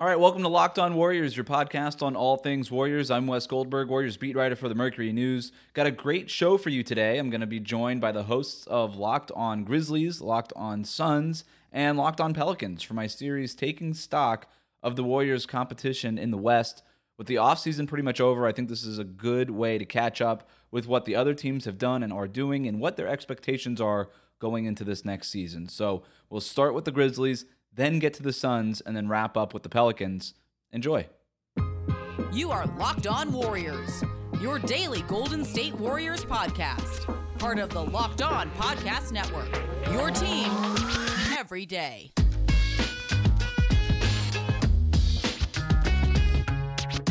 All right, welcome to Locked On Warriors, your podcast on all things Warriors. I'm Wes Goldberg, Warriors beat writer for the Mercury News. Got a great show for you today. I'm going to be joined by the hosts of Locked On Grizzlies, Locked On Suns, and Locked On Pelicans for my series taking stock of the Warriors' competition in the West. With the offseason pretty much over, I think this is a good way to catch up with what the other teams have done and are doing and what their expectations are going into this next season. So we'll start with the Grizzlies then get to the Suns, and then wrap up with the Pelicans. Enjoy. You are Locked On Warriors, your daily Golden State Warriors podcast, part of the Locked On Podcast Network. Your team every day.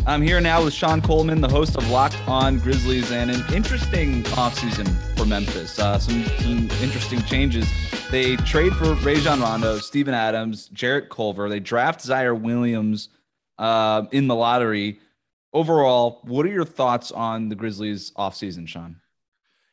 I'm here now with Shawn Coleman, the host of Locked On Grizzlies, and an interesting offseason for Memphis. Uh, some, some interesting changes. They trade for Rajon Rondo, Steven Adams, Jarrett Culver. They draft Ziaire Williams uh, in the lottery. Overall, what are your thoughts on the Grizzlies offseason, Shawn?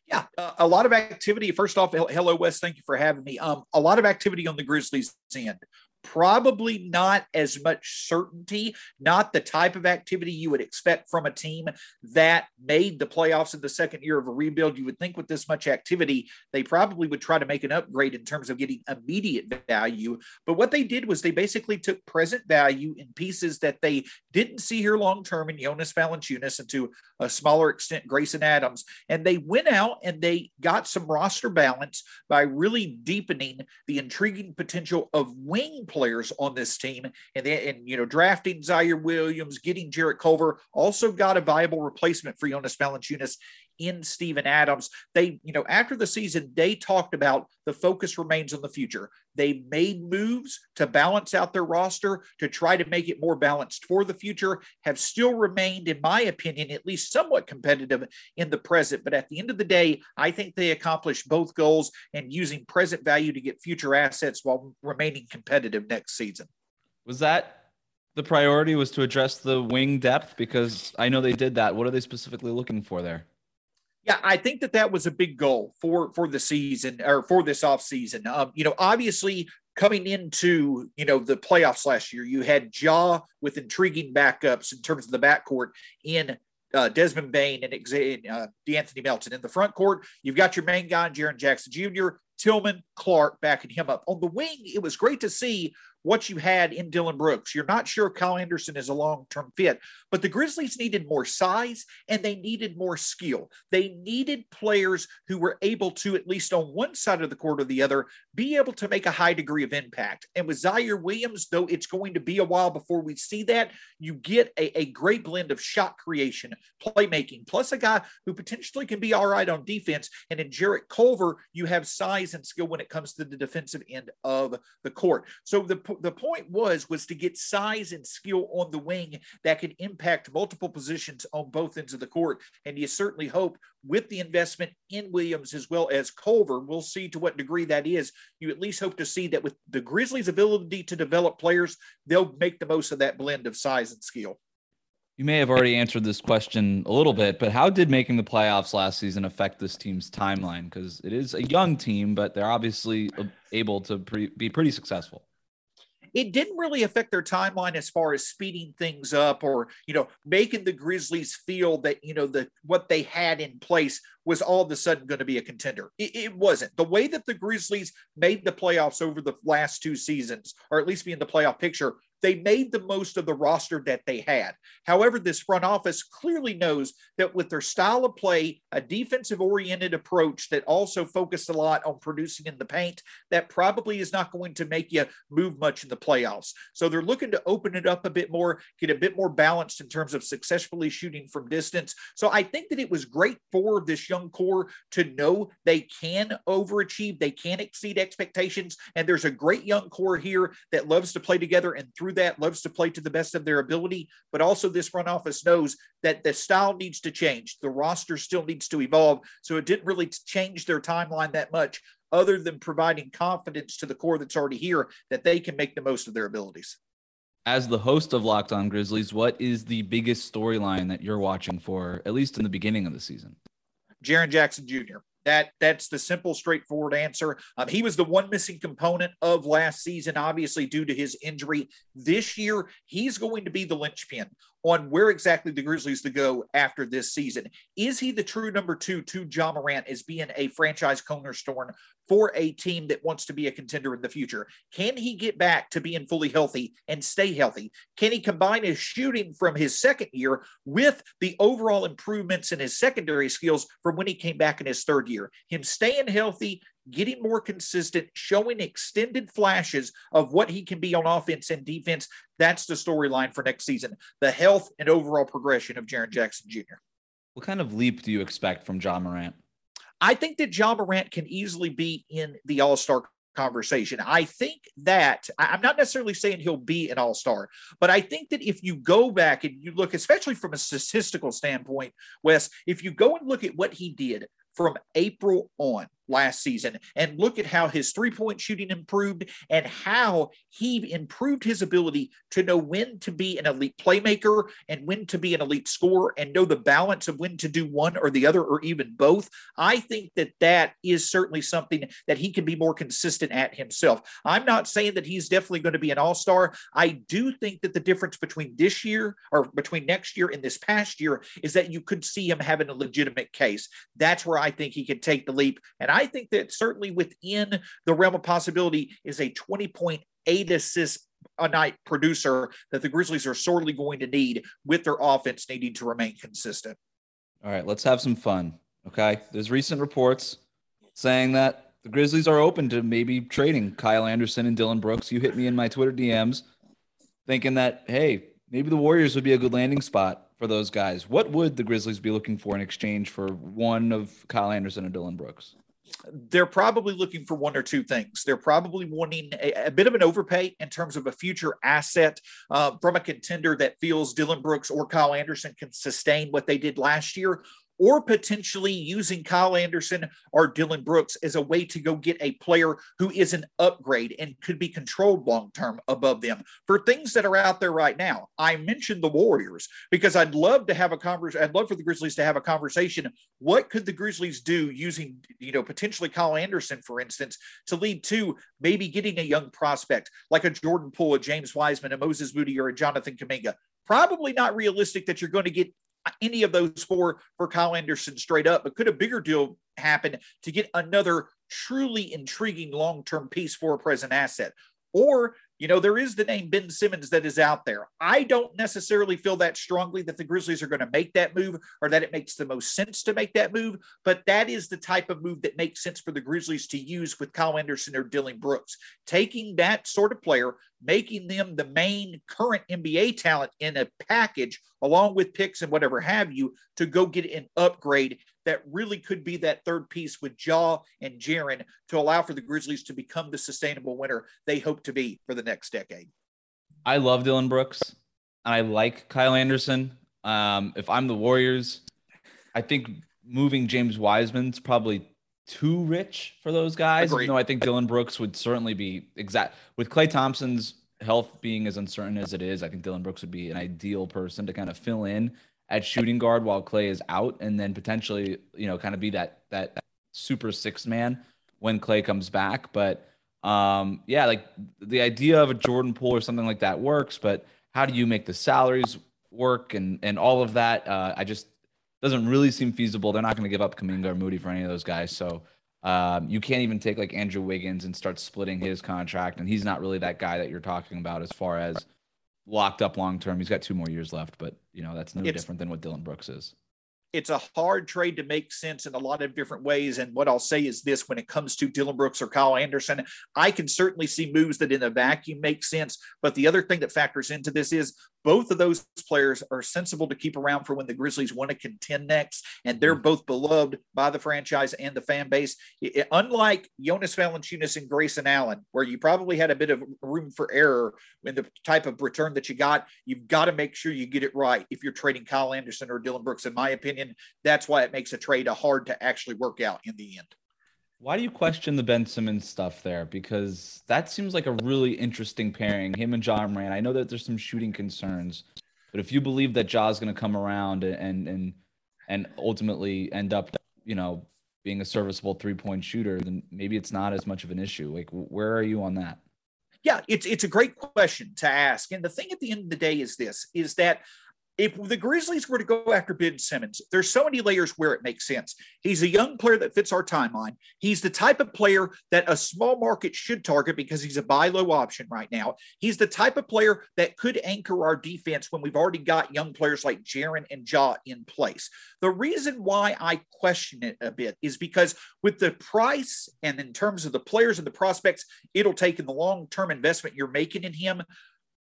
Yeah, uh, a lot of activity. First off, hello, Wes. Thank you for having me. Um, a lot of activity on the Grizzlies' end probably not as much certainty, not the type of activity you would expect from a team that made the playoffs in the second year of a rebuild. You would think with this much activity, they probably would try to make an upgrade in terms of getting immediate value. But what they did was they basically took present value in pieces that they didn't see here long term in Jonas Valanciunas and to a smaller extent Grayson Adams. And they went out and they got some roster balance by really deepening the intriguing potential of wing players on this team, and and you know drafting Ziaire Williams, getting Jarrett Culver, also got a viable replacement for Jonas Valanciunas in Steven Adams. They, you know, after the season, they talked about the focus remains on the future. They made moves to balance out their roster to try to make it more balanced for the future, have still remained, in my opinion, at least somewhat competitive in the present. But at the end of the day, I think they accomplished both goals and using present value to get future assets while remaining competitive next season. Was that the priority was to address the wing depth because I know they did that. What are they specifically looking for there? Yeah, I think that that was a big goal for for the season or for this off season. Um, you know, obviously coming into you know the playoffs last year, you had Ja with intriguing backups in terms of the backcourt in uh, Desmond Bane and uh, Melton in the front court. You've got your main guy, Jaren Jackson Jr., Tillman, Clarke backing him up. On the wing, it was great to see what you had in Dillon Brooks. You're not sure Kyle Anderson is a long term fit, but the Grizzlies needed more size and they needed more skill. They needed players who were able to, at least on one side of the court or the other, be able to make a high degree of impact. And with Ziaire Williams, though it's going to be a while before we see that, you get a, a great blend of shot creation, playmaking, plus a guy who potentially can be all right on defense. And in Jarrett Culver, you have size and skill when it comes to the defensive end of the court. So the the point was was to get size and skill on the wing that could impact multiple positions on both ends of the court. And you certainly hope with the investment in Williams as well as Culver, we'll see to what degree that is. You at least hope to see that with the Grizzlies' ability to develop players, they'll make the most of that blend of size and skill. You may have already answered this question a little bit, but how did making the playoffs last season affect this team's timeline? Because it is a young team, but they're obviously able to pre- be pretty successful it didn't really affect their timeline as far as speeding things up or you know making the grizzlies feel that you know the what they had in place was all of a sudden going to be a contender. It, it wasn't. The way that the grizzlies made the playoffs over the last two seasons or at least be in the playoff picture they made the most of the roster that they had. However, this front office clearly knows that with their style of play, a defensive oriented approach that also focused a lot on producing in the paint, that probably is not going to make you move much in the playoffs. So they're looking to open it up a bit more, get a bit more balanced in terms of successfully shooting from distance. So I think that it was great for this young core to know they can overachieve, they can exceed expectations. And there's a great young core here that loves to play together and through that, loves to play to the best of their ability. But also, this front office knows that the style needs to change. The roster still needs to evolve. So it didn't really change their timeline that much, other than providing confidence to the core that's already here that they can make the most of their abilities. As the host of Locked On Grizzlies, what is the biggest storyline that you're watching for, at least in the beginning of the season? Jaren Jackson Jr. That that's the simple, straightforward answer. Um, he was the one missing component of last season, obviously due to his injury. This year, he's going to be the linchpin on where exactly the Grizzlies to go after this season. Is he the true number two to Ja Morant as being a franchise cornerstone for a team that wants to be a contender in the future? Can he get back to being fully healthy and stay healthy? Can he combine his shooting from his second year with the overall improvements in his secondary skills from when he came back in his third year? Him staying healthy, getting more consistent, showing extended flashes of what he can be on offense and defense. That's the storyline for next season. The health and overall progression of Jaren Jackson Jr. What kind of leap do you expect from Ja Morant? I think that Ja Morant can easily be in the All Star conversation. I think that I'm not necessarily saying he'll be an all star, but I think that if you go back and you look, especially from a statistical standpoint, Wes, if you go and look at what he did from April on last season and look at how his three point shooting improved and how he improved his ability to know when to be an elite playmaker and when to be an elite scorer and know the balance of when to do one or the other or even both. I think that that is certainly something that he can be more consistent at himself. I'm not saying that he's definitely going to be an all star. I do think that the difference between this year or between next year and this past year is that you could see him having a legitimate case. That's where I think he could take the leap. And I think that certainly within the realm of possibility is a 20.8 assist a night producer that the Grizzlies are sorely going to need with their offense needing to remain consistent. All right, let's have some fun. Okay. There's recent reports saying that the Grizzlies are open to maybe trading Kyle Anderson and Dillon Brooks. You hit me in my Twitter DMs thinking that, hey, maybe the Warriors would be a good landing spot for those guys. What would the Grizzlies be looking for in exchange for one of Kyle Anderson and Dillon Brooks? They're probably looking for one or two things. They're probably wanting a, a bit of an overpay in terms of a future asset uh, from a contender that feels Dillon Brooks or Kyle Anderson can sustain what they did last year, or potentially using Kyle Anderson or Dillon Brooks as a way to go get a player who is an upgrade and could be controlled long term above them for things that are out there right now. I mentioned the Warriors because I'd love to have a conversation. I'd love for the Grizzlies to have a conversation. What could the Grizzlies do using, you know, potentially Kyle Anderson, for instance, to lead to maybe getting a young prospect like a Jordan Poole, a James Wiseman, a Moses Moody, or a Jonathan Kuminga? Probably not realistic that you're going to get any of those four for Kyle Anderson straight up, but could a bigger deal happen to get another truly intriguing long term piece for a present asset? Or you know, there is the name Ben Simmons that is out there. I don't necessarily feel that strongly that the Grizzlies are going to make that move or that it makes the most sense to make that move, but that is the type of move that makes sense for the Grizzlies to use with Kyle Anderson or Dillon Brooks. Taking that sort of player, making them the main current NBA talent in a package, along with picks and whatever have you, to go get an upgrade that really could be that third piece with Ja and Jaren to allow for the Grizzlies to become the sustainable winner they hope to be for the next decade. I love Dillon Brooks. And I like Kyle Anderson. Um, if I'm the Warriors, I think moving James Wiseman's probably too rich for those guys. Agreed. I think Dillon Brooks would certainly be exact with Klay Thompson's health being as uncertain as it is. I think Dillon Brooks would be an ideal person to kind of fill in at shooting guard while Klay is out, and then potentially, you know, kind of be that that super six man when Klay comes back. But um, yeah, like the idea of a Jordan Poole or something like that works, but how do you make the salaries work and and all of that? Uh, I just doesn't really seem feasible. They're not going to give up Kuminga or Moody for any of those guys. So um, you can't even take like Andrew Wiggins and start splitting his contract, and he's not really that guy that you're talking about as far as locked up long term. He's got two more years left, but you know that's no it's, different than what Dillon Brooks is. It's a hard trade to make sense in a lot of different ways. And what I'll say is this: when it comes to Dillon Brooks or Kyle Anderson, I can certainly see moves that in a vacuum make sense. But the other thing that factors into this is both of those players are sensible to keep around for when the Grizzlies want to contend next, and they're mm. both beloved by the franchise and the fan base. It, unlike Jonas Valanciunas and Grayson Allen, where you probably had a bit of room for error in the type of return that you got, you've got to make sure you get it right if you're trading Kyle Anderson or Dillon Brooks. In my opinion, that's why it makes a trade a hard to actually work out in the end. Why do you question the Ben Simmons stuff there? Because that seems like a really interesting pairing, him and Ja Morant. I know that there's some shooting concerns, but if you believe that Ja's going to come around and and and ultimately end up, you know, being a serviceable three point shooter, then maybe it's not as much of an issue. Like, where are you on that? Yeah, it's it's a great question to ask. And the thing at the end of the day is this is that if the Grizzlies were to go after Ben Simmons, there's so many layers where it makes sense. He's a young player that fits our timeline. He's the type of player that a small market should target because he's a buy low option right now. He's the type of player that could anchor our defense when we've already got young players like Jaren and Ja in place. The reason why I question it a bit is because with the price and in terms of the players and the prospects it'll take in the long term investment you're making in him,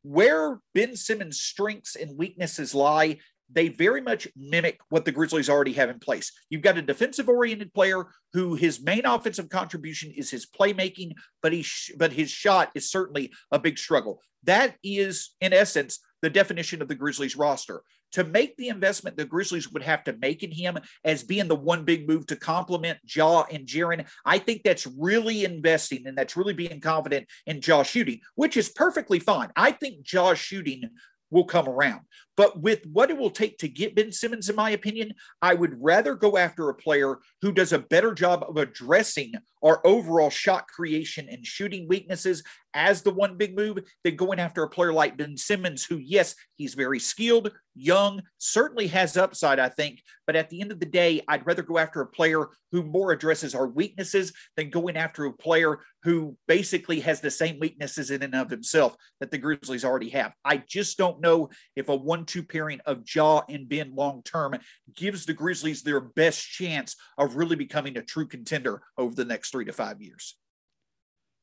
where Ben Simmons' strengths and weaknesses lie, they very much mimic what the Grizzlies already have in place. You've got a defensive oriented player who his main offensive contribution is his playmaking, but he sh- but his shot is certainly a big struggle. That is in essence the definition of the Grizzlies roster to make the investment the Grizzlies would have to make in him as being the one big move to complement Ja and Jaren, I think that's really investing and that's really being confident in Ja shooting, which is perfectly fine. I think Ja shooting will come around. But with what it will take to get Ben Simmons, in my opinion, I would rather go after a player who does a better job of addressing our overall shot creation and shooting weaknesses as the one big move than going after a player like Ben Simmons, who, yes, he's very skilled, young, certainly has upside, I think. But at the end of the day, I'd rather go after a player who more addresses our weaknesses than going after a player who basically has the same weaknesses in and of himself that the Grizzlies already have. I just don't know if a one two pairing of Ja and Ben long term gives the Grizzlies their best chance of really becoming a true contender over the next three to five years.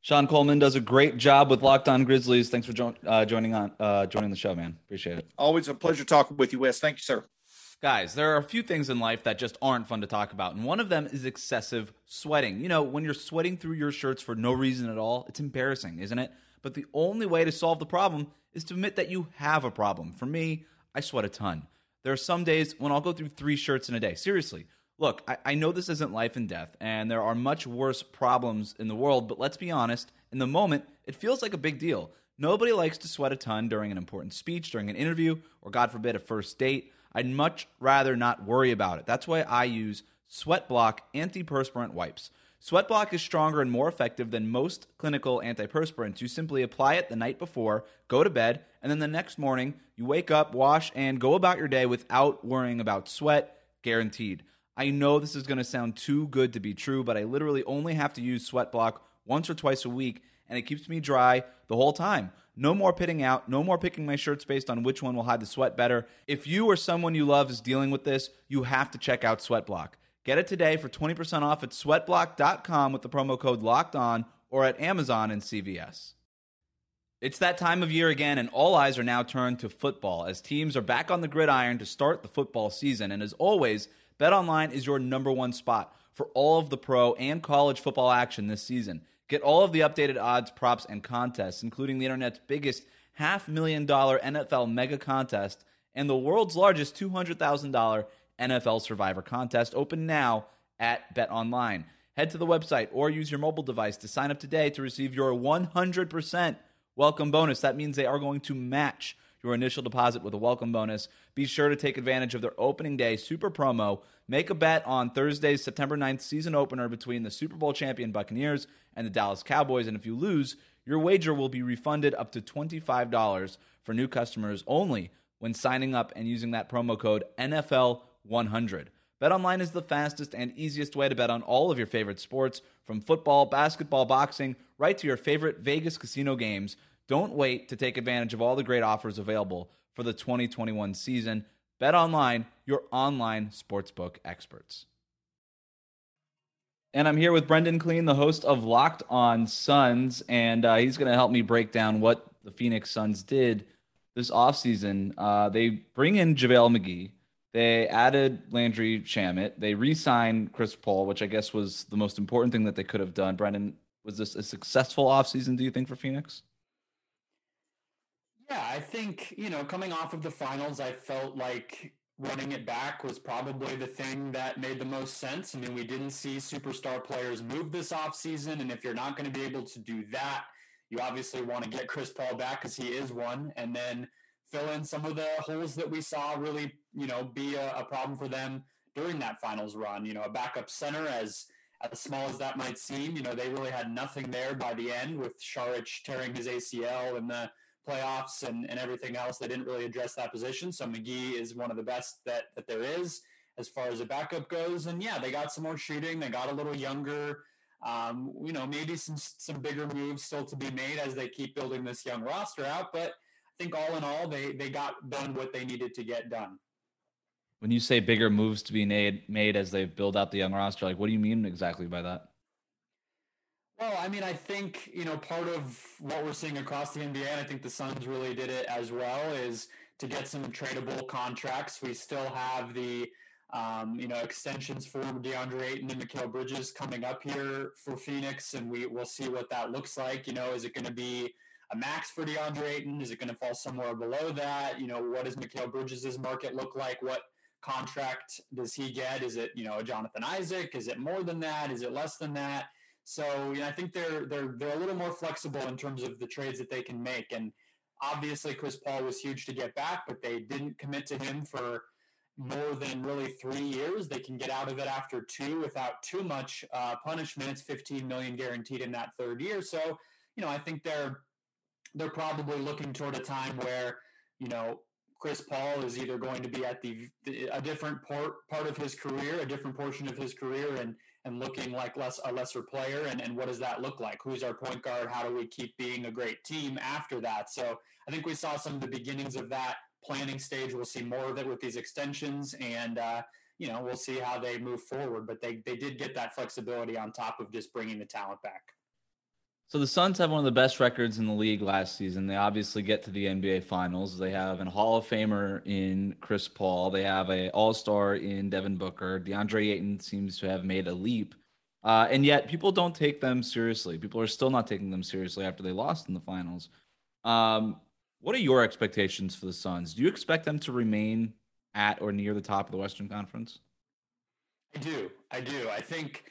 Shawn Coleman does a great job with Locked On Grizzlies. Thanks for jo- uh, joining on uh, joining the show, man. Appreciate it. Always a pleasure talking with you, Wes. Thank you, sir. Guys, there are a few things in life that just aren't fun to talk about, and one of them is excessive sweating. You know, when you're sweating through your shirts for no reason at all, it's embarrassing, isn't it? But the only way to solve the problem is to admit that you have a problem. For me, I sweat a ton. There are some days when I'll go through three shirts in a day. Seriously. Look, I, I, know this isn't life and death, and there are much worse problems in the world, but let's be honest, in the moment, it feels like a big deal. Nobody likes to sweat a ton during an important speech, during an interview, or God forbid, a first date. I'd much rather not worry about it. That's why I use Sweat Block antiperspirant wipes. Sweat Block is stronger and more effective than most clinical antiperspirants. You simply apply it the night before, go to bed, and then the next morning you wake up, wash, and go about your day without worrying about sweat, guaranteed. I know this is going to sound too good to be true, but I literally only have to use Sweat Block once or twice a week, and it keeps me dry the whole time. No more pitting out, no more picking my shirts based on which one will hide the sweat better. If you or someone you love is dealing with this, you have to check out Sweatblock. Get it today for 20% off at sweatblock.com with the promo code locked on or at Amazon and CVS. It's that time of year again, and all eyes are now turned to football as teams are back on the gridiron to start the football season. And as always, BetOnline is your number one spot for all of the pro and college football action this season. Get all of the updated odds, props, and contests, including the internet's biggest half million dollar NFL mega contest and the world's largest $200,000 NFL Survivor contest open now at BetOnline. Head to the website or use your mobile device to sign up today to receive your 100% welcome bonus. That means they are going to match your initial deposit with a welcome bonus. Be sure to take advantage of their opening day super promo. Make a bet on Thursday's September 9th season opener between the Super Bowl champion Buccaneers and the Dallas Cowboys. And if you lose, your wager will be refunded up to $25 for new customers only when signing up and using that promo code NFL100. BetOnline is the fastest and easiest way to bet on all of your favorite sports, from football, basketball, boxing, right to your favorite Vegas casino games. Don't wait to take advantage of all the great offers available for the 2021 season. Bet online, your online sportsbook experts. And I'm here with Brendon Kleen, the host of Locked On Suns, and uh, he's going to help me break down what the Phoenix Suns did this offseason. Uh, they bring in JaVale McGee. They added Landry Shamet. They re-signed Chris Paul, which I guess was the most important thing that they could have done. Brendon, was this a successful offseason, do you think, for Phoenix? Yeah, I think, you know, coming off of the finals, I felt like running it back was probably the thing that made the most sense. I mean, we didn't see superstar players move this offseason. And if you're not going to be able to do that, you obviously want to get Chris Paul back because he is one. And then fill in some of the holes that we saw really, you know, be a, a problem for them during that finals run. You know, a backup center as as small as that might seem, you know, they really had nothing there by the end with Saric tearing his ACL and the playoffs and, and everything else. They didn't really address that position. So McGee is one of the best that, that there is as far as a backup goes. And yeah, they got some more shooting. They got a little younger. Um, you know, maybe some some bigger moves still to be made as they keep building this young roster out. But I think all in all, they they got done what they needed to get done. When you say bigger moves to be made made as they build out the young roster, like what do you mean exactly by that? Well, I mean, I think you know part of what we're seeing across the NBA, and I think the Suns really did it as well, is to get some tradable contracts. We still have the um, you know, extensions for DeAndre Ayton and Mikal Bridges coming up here for Phoenix, and we we'll see what that looks like. You know, is it going to be a max for DeAndre Ayton? Is it going to fall somewhere below that? You know, what does Mikal Bridges' market look like? What contract does he get? Is it you know a Jonathan Isaac? Is it more than that? Is it less than that? So you know, I think they're they're they're a little more flexible in terms of the trades that they can make. And obviously, Chris Paul was huge to get back, but they didn't commit to him for more than really three years. They can get out of it after two without too much uh, punishment. It's 15 million guaranteed in that third year. So, you know, I think they're they're probably looking toward a time where, you know, Chris Paul is either going to be at the, the a different part part of his career, a different portion of his career, and and looking like less a lesser player. And and what does that look like? Who's our point guard? How do we keep being a great team after that? So I think we saw some of the beginnings of that planning stage. We'll see more of it with these extensions, and uh, you know we'll see how they move forward. But they they did get that flexibility on top of just bringing the talent back. So the Suns have one of the best records in the league last season. They obviously get to the NBA Finals. They have an Hall of Famer in Chris Paul. They have a All Star in Devin Booker. DeAndre Ayton seems to have made a leap, uh, and yet people don't take them seriously. People are still not taking them seriously after they lost in the finals. Um, what are your expectations for the Suns? Do you expect them to remain at or near the top of the Western Conference? I do. I do. I think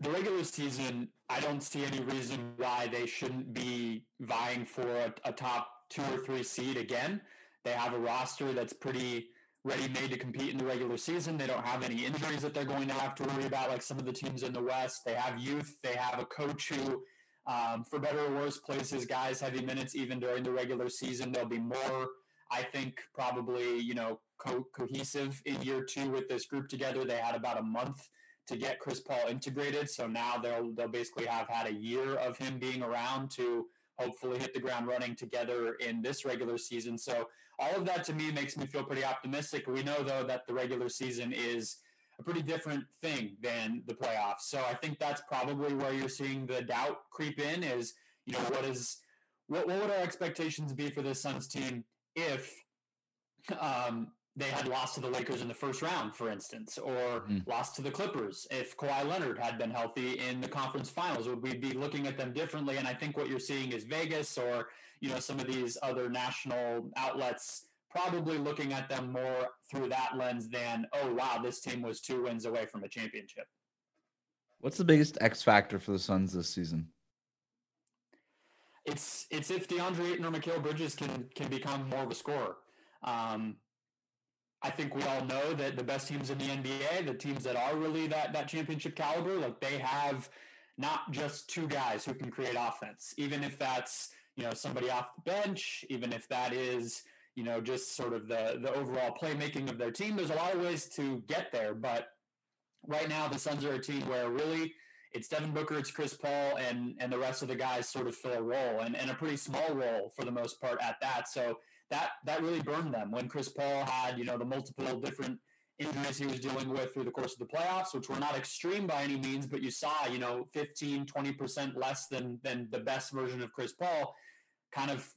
the regular season, I don't see any reason why they shouldn't be vying for a, a top two or three seed again. They have a roster that's pretty ready made to compete in the regular season. They don't have any injuries that they're going to have to worry about, like some of the teams in the West. They have youth. They have a coach who um, for better or worse, plays his guys heavy minutes even during the regular season. There'll be more, I think, probably you know co- cohesive in year two with this group together. They had about a month to get Chris Paul integrated, so now they'll they'll basically have had a year of him being around to hopefully hit the ground running together in this regular season. So all of that to me makes me feel pretty optimistic. We know though that the regular season is a pretty different thing than the playoffs. So I think that's probably where you're seeing the doubt creep in is, you know, what is what, what would our expectations be for this Suns team if um, they had lost to the Lakers in the first round, for instance, or mm. lost to the Clippers. If Kawhi Leonard had been healthy in the conference finals, would we be looking at them differently? And I think what you're seeing is Vegas or you know some of these other national outlets probably looking at them more through that lens than, oh, wow, this team was two wins away from a championship. What's the biggest X factor for the Suns this season? It's it's if DeAndre Ayton or Mikal Bridges can can become more of a scorer. Um, I think we all know that the best teams in the NBA, the teams that are really that that championship caliber, like they have not just two guys who can create offense. Even if that's you know somebody off the bench, even if that is you know, just sort of the the overall playmaking of their team. There's a lot of ways to get there, but right now the Suns are a team where really it's Devin Booker, it's Chris Paul, and and the rest of the guys sort of fill a role and, and a pretty small role for the most part at that. So that that really burned them when Chris Paul had, you know, the multiple different injuries he was dealing with through the course of the playoffs, which were not extreme by any means, but you saw, you know, 15, 20% less than than the best version of Chris Paul kind of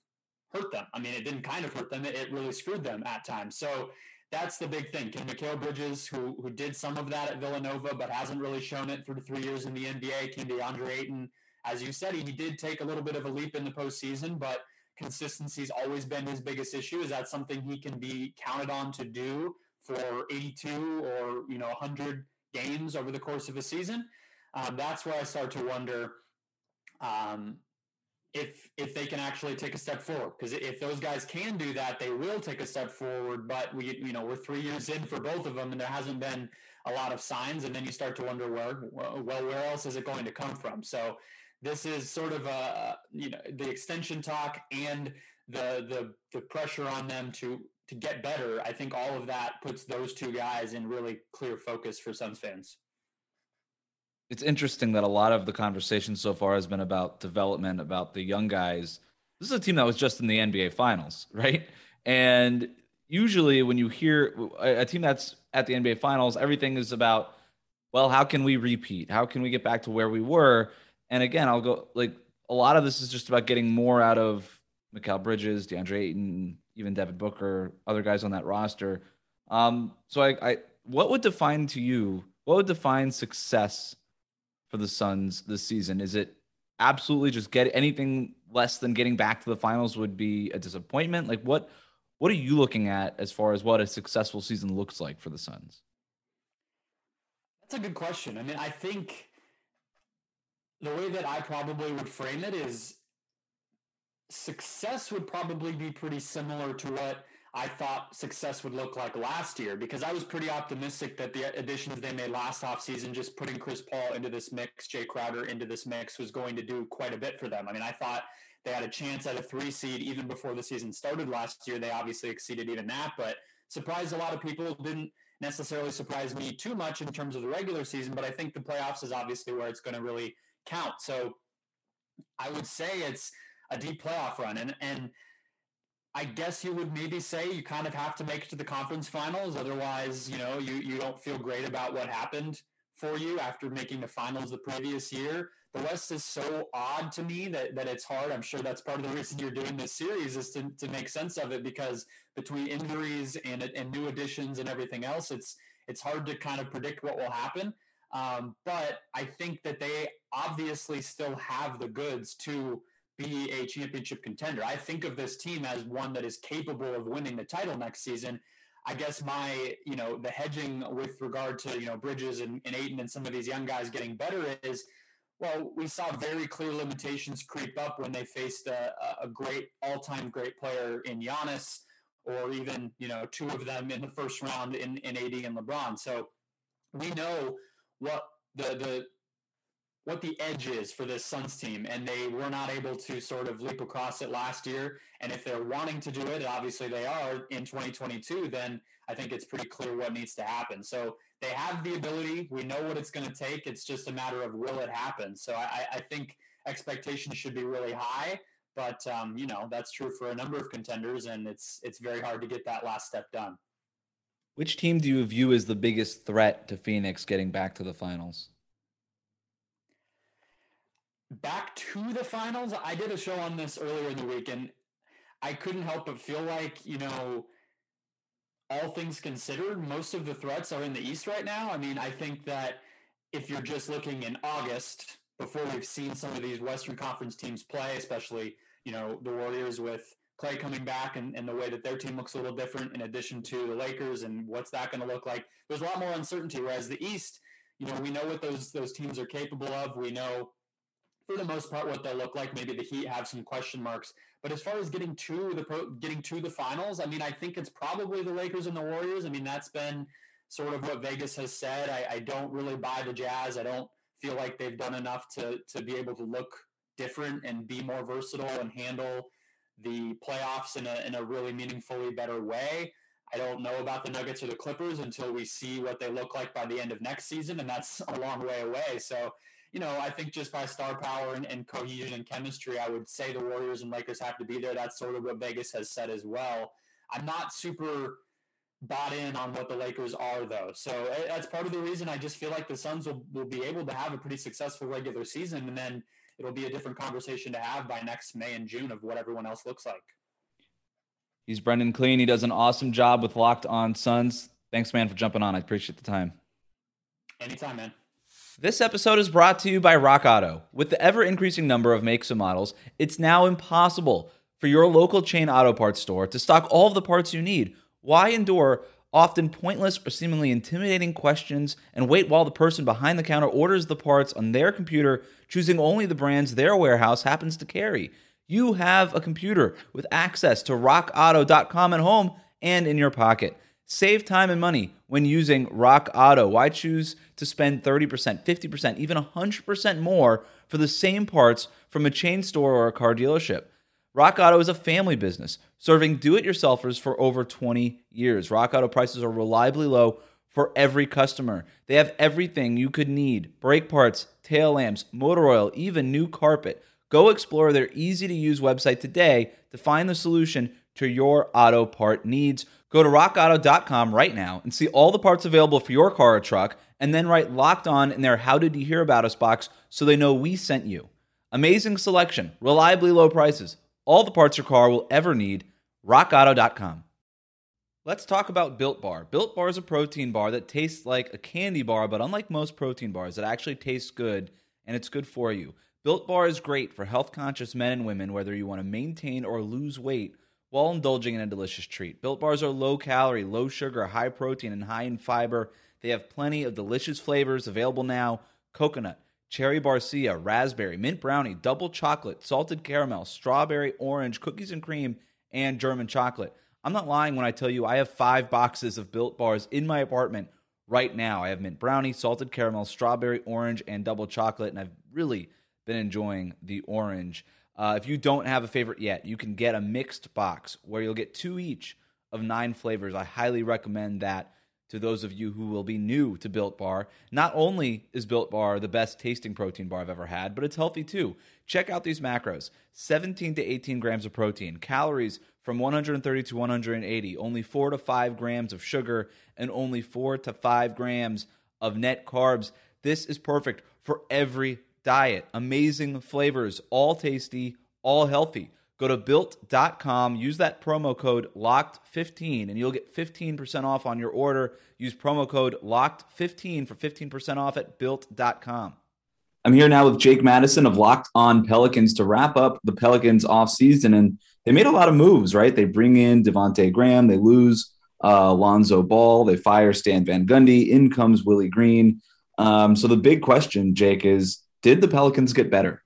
hurt them. I mean, it didn't kind of hurt them; it, really screwed them at times. So that's the big thing. Can Mikal Bridges, who who did some of that at Villanova but hasn't really shown it through three years in the NBA, can DeAndre Ayton, as you said, he did take a little bit of a leap in the postseason, but consistency's always been his biggest issue. Is that something he can be counted on to do for 82 or you know 100 games over the course of a season? Um, that's where I start to wonder. Um, if if they can actually take a step forward because if those guys can do that they will take a step forward but we you know we're three years in for both of them and there hasn't been a lot of signs and then you start to wonder where well where else is it going to come from so this is sort of a you know the extension talk and the the the pressure on them to to get better i think all of that puts those two guys in really clear focus for suns fans it's interesting that a lot of the conversation so far has been about development, about the young guys. This is a team that was just in the NBA Finals, right? And usually, when you hear a team that's at the NBA Finals, everything is about, well, how can we repeat? How can we get back to where we were? And again, I'll go like a lot of this is just about getting more out of Mikal Bridges, DeAndre Ayton, even Devin Booker, other guys on that roster. Um, so I, I, what would define to you? What would define success for the Suns this season? Is it absolutely just get anything less than getting back to the finals would be a disappointment? Like what what are you looking at as far as what a successful season looks like for the Suns? That's a good question. I mean, I think the way that I probably would frame it is success would probably be pretty similar to what I thought success would look like last year because I was pretty optimistic that the additions they made last offseason, just putting Chris Paul into this mix, Jay Crowder into this mix, was going to do quite a bit for them. I mean, I thought they had a chance at a three seed even before the season started last year. They obviously exceeded even that, but surprised a lot of people. Didn't necessarily surprise me too much in terms of the regular season, but I think the playoffs is obviously where it's going to really count. So I would say it's a deep playoff run. And, and, I guess you would maybe say you kind of have to make it to the conference finals. Otherwise, you know, you, you don't feel great about what happened for you after making the finals the previous year. The West is so odd to me that, that it's hard. I'm sure that's part of the reason you're doing this series is to, to make sense of it because between injuries and, and new additions and everything else, it's, it's hard to kind of predict what will happen. Um, but I think that they obviously still have the goods to be a championship contender. I think of this team as one that is capable of winning the title next season. I guess my, you know, the hedging with regard to, you know, Bridges and, and Ayton and some of these young guys getting better is, well, we saw very clear limitations creep up when they faced a, a great, all-time great player in Giannis, or even, you know, two of them in the first round in, in AD and LeBron. So we know what the the what the edge is for this Suns team, and they were not able to sort of leap across it last year. And if they're wanting to do it, obviously they are in 2022, then I think it's pretty clear what needs to happen. So they have the ability. We know what it's going to take. It's just a matter of will it happen. So I, I think expectations should be really high, but um, you know that's true for a number of contenders, and it's it's very hard to get that last step done. Which team do you view as the biggest threat to Phoenix getting back to the finals? back to the finals. I did a show on this earlier in the week, and I couldn't help but feel like, you know, all things considered, most of the threats are in the East right now. I mean, I think that if you're just looking in August, before we've seen some of these Western Conference teams play, especially, you know, the Warriors with Klay coming back and, and the way that their team looks a little different in addition to the Lakers and what's that going to look like. There's a lot more uncertainty. Whereas the East, you know, we know what those those teams are capable of. We know for the most part what they'll look like. Maybe the Heat have some question marks, but as far as getting to the pro, getting to the finals, I mean, I think it's probably the Lakers and the Warriors. I mean, that's been sort of what Vegas has said. I, I don't really buy the Jazz. I don't feel like they've done enough to to be able to look different and be more versatile and handle the playoffs in a in a really meaningfully better way. I don't know about the Nuggets or the Clippers until we see what they look like by the end of next season, and that's a long way away. So you know, I think just by star power and, and, cohesion and chemistry, I would say the Warriors and Lakers have to be there. That's sort of what Vegas has said as well. I'm not super bought in on what the Lakers are, though. So that's part of the reason I just feel like the Suns will, will be able to have a pretty successful regular season, and then it'll be a different conversation to have by next May and June of what everyone else looks like. He's Brendon Kleen. He does an awesome job with Locked On Suns. Thanks, man, for jumping on. I appreciate the time. Anytime, man. This episode is brought to you by Rock Auto. With the ever increasing number of makes and models, it's now impossible for your local chain auto parts store to stock all of the parts you need. Why endure often pointless or seemingly intimidating questions and wait while the person behind the counter orders the parts on their computer, choosing only the brands their warehouse happens to carry? You have a computer with access to rockauto.com at home and in your pocket. Save time and money when using Rock Auto. Why choose to spend 30%, 50%, even 100% more for the same parts from a chain store or a car dealership? Rock Auto is a family business serving do it yourselfers for over 20 years. Rock Auto prices are reliably low for every customer. They have everything you could need brake parts, tail lamps, motor oil, even new carpet. Go explore their easy to use website today to find the solution to your auto part needs. Go to rockauto.com right now and see all the parts available for your car or truck, and then write locked on in their How Did You Hear About Us box so they know we sent you. Amazing selection, reliably low prices, all the parts your car will ever need. RockAuto.com. Let's talk about Built Bar. Built Bar is a protein bar that tastes like a candy bar, but unlike most protein bars, it actually tastes good and it's good for you. Built Bar is great for health conscious men and women, whether you want to maintain or lose weight while indulging in a delicious treat. Built bars are low calorie, low sugar, high protein, and high in fiber. They have plenty of delicious flavors available now coconut, cherry barcia, raspberry, mint brownie, double chocolate, salted caramel, strawberry, orange, cookies and cream, and German chocolate. I'm not lying when I tell you I have five boxes of built bars in my apartment right now. I have mint brownie, salted caramel, strawberry, orange, and double chocolate, and I've really been enjoying the orange. Uh, if you don't have a favorite yet, you can get a mixed box where you'll get two each of nine flavors. I highly recommend that to those of you who will be new to Built Bar. Not only is Built Bar the best tasting protein bar I've ever had, but it's healthy too. Check out these macros 17 to 18 grams of protein, calories from 130 to 180, only 4 to 5 grams of sugar, and only 4 to 5 grams of net carbs. This is perfect for every diet. Amazing flavors, all tasty, all healthy. Go to built.com, use that promo code LOCKED15, and you'll get 15% off on your order. Use promo code LOCKED15 for 15% off at built.com. I'm here now with Jake Madison of Locked On Pelicans to wrap up the Pelicans offseason. And they made a lot of moves, right? They bring in Devonte Graham, they lose uh, Lonzo Ball, they fire Stan Van Gundy, in comes Willie Green. Um, so the big question, Jake, is did the Pelicans get better?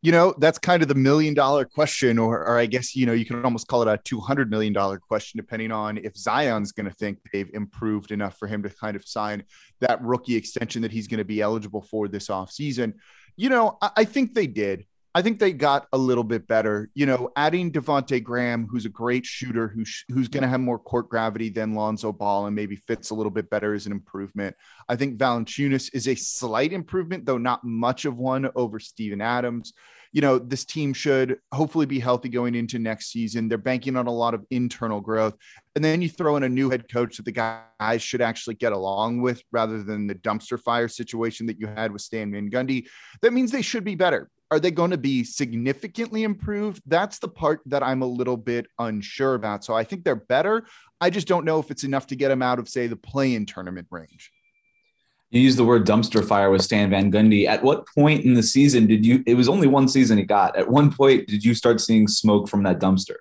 You know, that's kind of the million dollar question, or, or I guess, you know, you can almost call it a $200 million question, depending on if Zion's going to think they've improved enough for him to kind of sign that rookie extension that he's going to be eligible for this offseason. You know, I, I think they did. I think they got a little bit better. You know, adding Devonte Graham, who's a great shooter, who's who's going to have more court gravity than Lonzo Ball, and maybe fits a little bit better as an improvement. I think Valanciunas is a slight improvement, though not much of one over Steven Adams you know, this team should hopefully be healthy going into next season. They're banking on a lot of internal growth. And then you throw in a new head coach that the guys should actually get along with rather than the dumpster fire situation that you had with Stan Van Gundy. That means they should be better. Are they going to be significantly improved? That's the part that I'm a little bit unsure about. So I think they're better. I just don't know if it's enough to get them out of, say, the play in tournament range. You used the word dumpster fire with Stan Van Gundy. At what point in the season did you? It was only one season he got. At one point, did you start seeing smoke from that dumpster?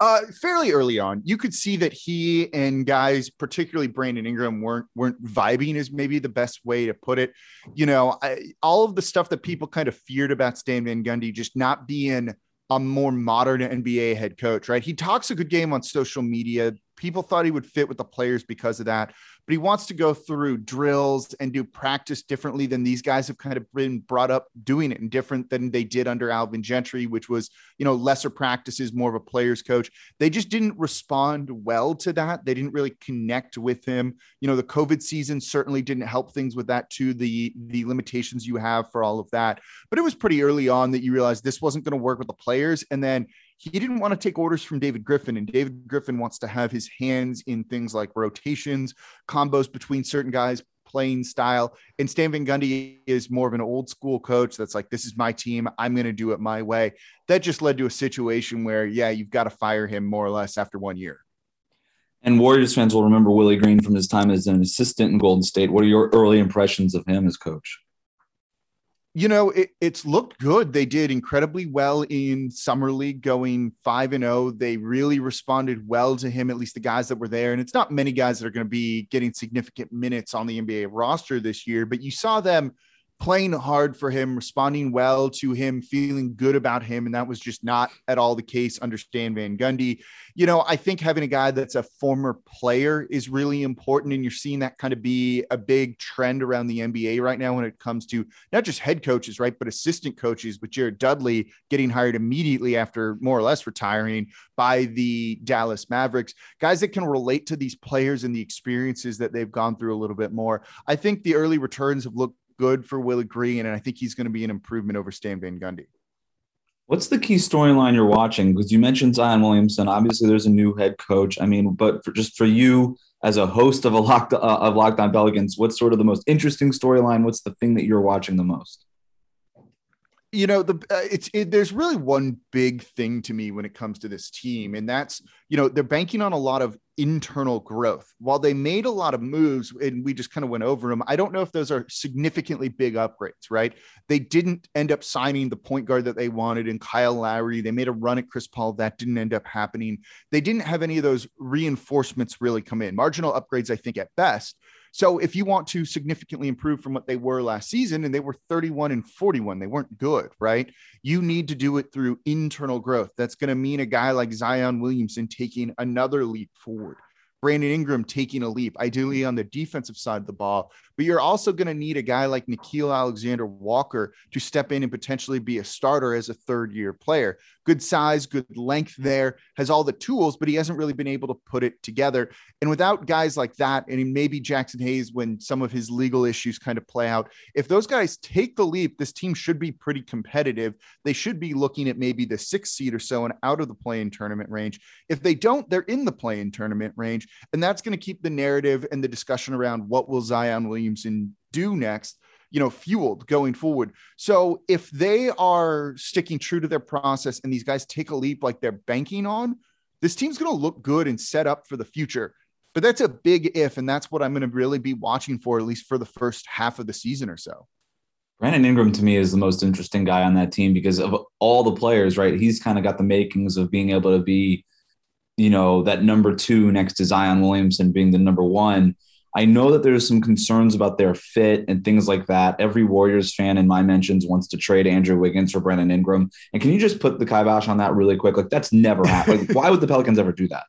Uh, fairly early on, you could see that he and guys, particularly Brandon Ingram, weren't weren't vibing. Is maybe the best way to put it. You know, I, all of the stuff that people kind of feared about Stan Van Gundy just not being a more modern NBA head coach, right? He talks a good game on social media. People thought he would fit with the players because of that but he wants to go through drills and do practice differently than these guys have kind of been brought up doing it and different than they did under Alvin Gentry, which was, you know, lesser practices, more of a player's coach. They just didn't respond well to that. They didn't really connect with him. You know, the COVID season certainly didn't help things with that too, the the limitations you have for all of that. But it was pretty early on that you realized this wasn't going to work with the players. And then he didn't want to take orders from David Griffin, and David Griffin wants to have his hands in things like rotations, combos between certain guys, playing style. And Stan Van Gundy is more of an old school coach that's like, this is my team. I'm going to do it my way. That just led to a situation where, yeah, you've got to fire him more or less after one year. And Warriors fans will remember Willie Green from his time as an assistant in Golden State. What are your early impressions of him as coach? You know, it, it's looked good. They did incredibly well in summer league, going five and zero. Oh. They really responded well to him, at least the guys that were there. And it's not many guys that are going to be getting significant minutes on the NBA roster this year, but you saw them playing hard for him, responding well to him, feeling good about him. And that was just not at all the case under Stan Van Gundy. You know, I think having a guy that's a former player is really important. And you're seeing that kind of be a big trend around the NBA right now when it comes to not just head coaches, right, but assistant coaches, with Jared Dudley getting hired immediately after more or less retiring by the Dallas Mavericks. Guys that can relate to these players and the experiences that they've gone through a little bit more. I think the early returns have looked good for Willie Green, and I think he's going to be an improvement over Stan Van Gundy. What's the key storyline you're watching? Because you mentioned Zion Williamson. Obviously, there's a new head coach. I mean, but for, just for you as a host of a locked uh, of Locked On Pelicans, what's sort of the most interesting storyline? What's the thing that you're watching the most? You know the uh, it's it, there's really one big thing to me when it comes to this team and that's you know they're banking on a lot of internal growth. While they made a lot of moves and we just kind of went over them i don't know if those are significantly big upgrades right? They didn't end up signing the point guard that they wanted in kyle lowry they made a run at chris paul that didn't end up happening. They didn't have any of those reinforcements really come in. Marginal upgrades i think at best so if you want to significantly improve from what they were last season, and they were 31 and 41, they weren't good, right? You need to do it through internal growth. That's going to mean a guy like Zion Williamson taking another leap forward. Brandon Ingram taking a leap, ideally on the defensive side of the ball. But you're also going to need a guy like Nickeil Alexander Walker to step in and potentially be a starter as a third year player good size, good length there, has all the tools, but he hasn't really been able to put it together. And without guys like that, and maybe Jaxson Hayes when some of his legal issues kind of play out, if those guys take the leap, this team should be pretty competitive. They should be looking at maybe the sixth seed or so and out of the play-in tournament range. If they don't, they're in the play-in tournament range. And that's going to keep the narrative and the discussion around what will Zion Williamson do next you know, fueled going forward. So if they are sticking true to their process and these guys take a leap like they're banking on, this team's going to look good and set up for the future. But that's a big if, and that's what I'm going to really be watching for, at least for the first half of the season or so. Brandon Ingram to me is the most interesting guy on that team because of all the players, right? He's kind of got the makings of being able to be, you know, that number two next to Zion Williamson being the number one. I know that there's some concerns about their fit and things like that. Every Warriors fan in my mentions wants to trade Andrew Wiggins for Brandon Ingram. And can you just put the kibosh on that really quick? Like that's never happened. Like, why would the Pelicans ever do that?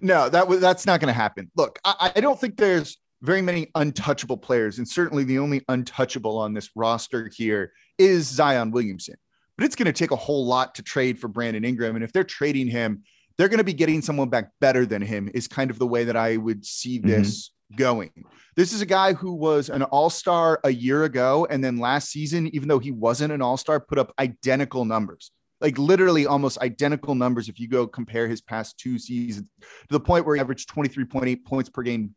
No, that was that's not going to happen. Look, I, I don't think there's very many untouchable players, and certainly the only untouchable on this roster here is Zion Williamson. But it's going to take a whole lot to trade for Brandon Ingram, and if they're trading him, they're going to be getting someone back better than him. Is kind of the way that I would see mm-hmm. this going. This is a guy who was an all star a year ago. And then last season, even though he wasn't an all star, put up identical numbers like literally almost identical numbers if you go compare his past two seasons to the point where he averaged 23.8 points per game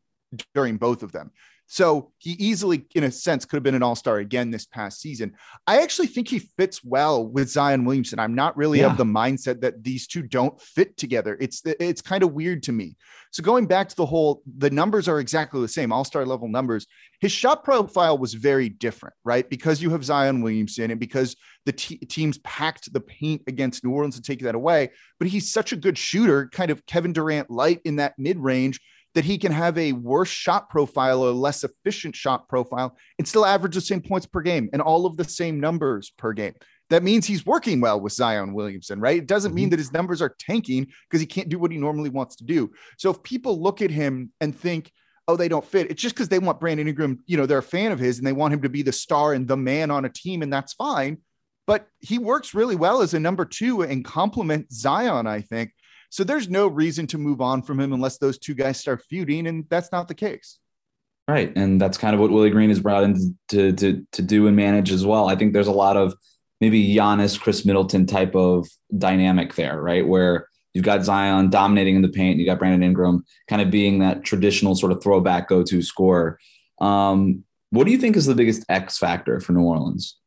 during both of them. So he easily, in a sense, could have been an all star again this past season. I actually think he fits well with Zion Williamson. I'm not really yeah. of the mindset that these two don't fit together. It's it's kind of weird to me. So going back to the whole, the numbers are exactly the same, all star level numbers. His shot profile was very different, right? Because you have Zion Williamson and because the t- teams packed the paint against New Orleans to take that away. But he's such a good shooter, kind of Kevin Durant light in that mid range that he can have a worse shot profile or less efficient shot profile and still average the same points per game and all of the same numbers per game. That means he's working well with Zion Williamson, right? It doesn't mean mm-hmm. that his numbers are tanking because he can't do what he normally wants to do. So if people look at him and think, oh, they don't fit, it's just because they want Brandon Ingram, you know, they're a fan of his and they want him to be the star and the man on a team, and that's fine. But he works really well as a number two and complement Zion, I think. So there's no reason to move on from him unless those two guys start feuding, and that's not the case. Right, and that's kind of what Willie Green is brought in to to to do and manage as well. I think there's a lot of maybe Giannis, Khris Middleton type of dynamic there, right? Where you've got Zion dominating in the paint, you got Brandon Ingram kind of being that traditional sort of throwback go-to scorer. Um, what do you think is the biggest X factor for New Orleans?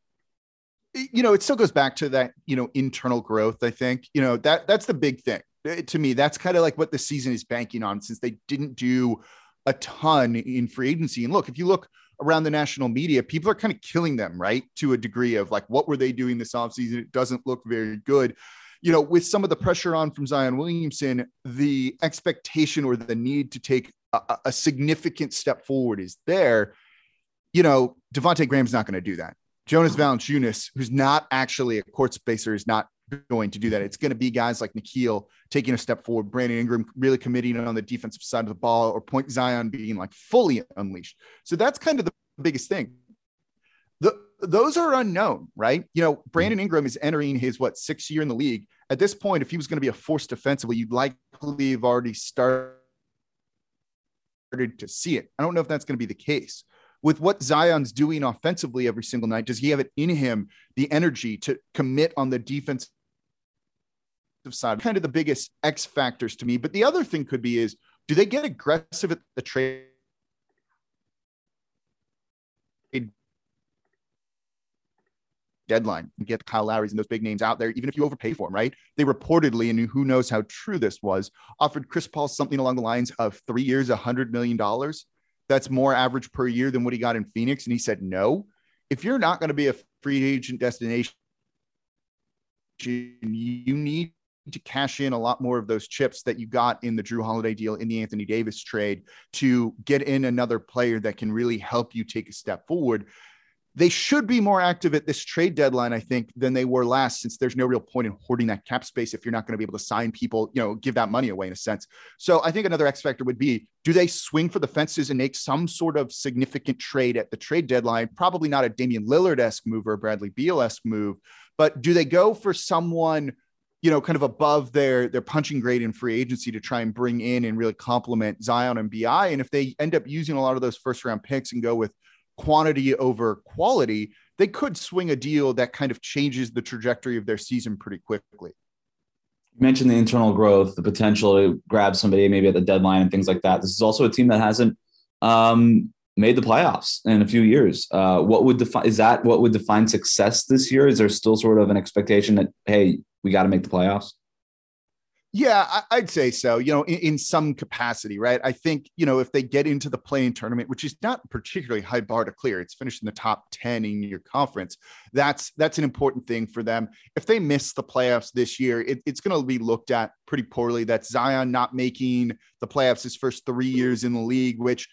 You know, it still goes back to that, you know, internal growth. I think, you know, that that's the big thing. Eh, to me, that's kind of like what the season is banking on since they didn't do a ton in free agency. And look, if you look around the national media, people are kind of killing them, right? To a degree of like, what were they doing this offseason? It doesn't look very good. You know, with some of the pressure on from Zion Williamson, the expectation or the need to take a, a significant step forward is there. you know, Devonte Graham's not going to do that. Jonas Valanciunas, who's not actually a court spacer, is not going to do that. It's going to be guys like Nickeil taking a step forward, Brandon Ingram really committing on the defensive side of the ball, or Point Zion being like fully unleashed. So that's kind of the biggest thing. The, those are unknown, right? You know, Brandon mm-hmm. Ingram is entering his what sixth year in the league. At this point, if he was going to be a force defensively, you'd likely have already started to see it. I don't know if that's going to be the case with what Zion's doing offensively every single night, does he have it in him the energy to commit on the defensive side? Kind of the biggest X factors to me. But the other thing could be is do they get aggressive at the trade? deadline and get Kyle Lowry's and those big names out there, even if you overpay for them, right? They reportedly, and who knows how true this was, offered Chris Paul something along the lines of three years, a hundred million dollars that's more average per year than what he got in Phoenix? And he said, no. If you're not going to be a free agent destination, you need to cash in a lot more of those chips that you got in the Jrue Holiday deal in the Anthony Davis trade to get in another player that can really help you take a step forward they should be more active at this trade deadline, I think, than they were last, since there's no real point in hoarding that cap space if you're not going to be able to sign people, you know, give that money away in a sense. So I think another X factor would be do they swing for the fences and make some sort of significant trade at the trade deadline? Probably not a Damian Lillard esque move or a Bradley Beal esque move, but do they go for someone? You know, kind of above their their punching grade in free agency to try and bring in and really complement Zion and BI. And if they end up using a lot of those first round picks and go with quantity over quality, they could swing a deal that kind of changes the trajectory of their season pretty quickly. You mentioned the internal growth, the potential to grab somebody maybe at the deadline and things like that. This is also a team that hasn't um, made the playoffs in a few years. Uh, what would define is that what would define success this year? Is there still sort of an expectation that hey, we got to make the playoffs? Yeah, I, would say so. You know, in, in, some capacity, right? I think you know if they get into the play-in tournament, which is not particularly high bar to clear, it's finished in the top ten in your conference. That's that's an important thing for them. If they miss the playoffs this year, it, it's going to be looked at pretty poorly. That's Zion not making the playoffs his first three years in the league, which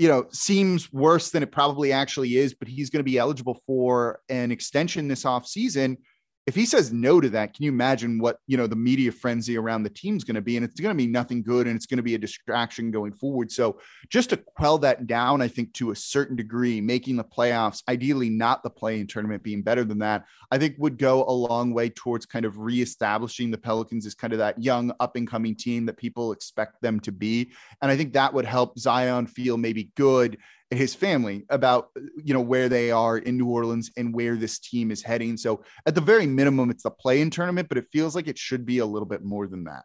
you know seems worse than it probably actually is. But he's going to be eligible for an extension this off season if he says no to that, can you imagine what you know the media frenzy around the team's going to be? And it's going to be nothing good, and it's going to be a distraction going forward. So just to quell that down, I think to a certain degree, making the playoffs, ideally not the play-in tournament, being better than that, I think would go a long way towards kind of reestablishing the Pelicans as kind of that young up and coming team that people expect them to be. And I think that would help Zion feel maybe good his family about you know where they are in New Orleans and where this team is heading. So at the very minimum, it's the play-in tournament, but it feels like it should be a little bit more than that.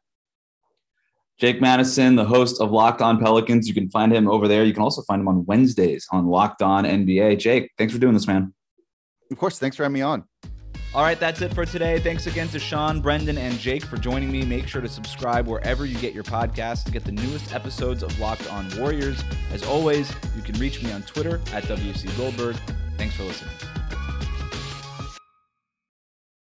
Jake Madison, the host of Locked On Pelicans, you can find him over there. You can also find him on Wednesdays on Locked On NBA. Jake, thanks for doing this, man. Of course, thanks for having me on. All right, that's it for today. Thanks again to Shawn, Brendon, and Jake for joining me. Make sure to subscribe wherever you get your podcasts to get the newest episodes of Locked On Warriors. As always, you can reach me on Twitter at WC Goldberg. Thanks for listening.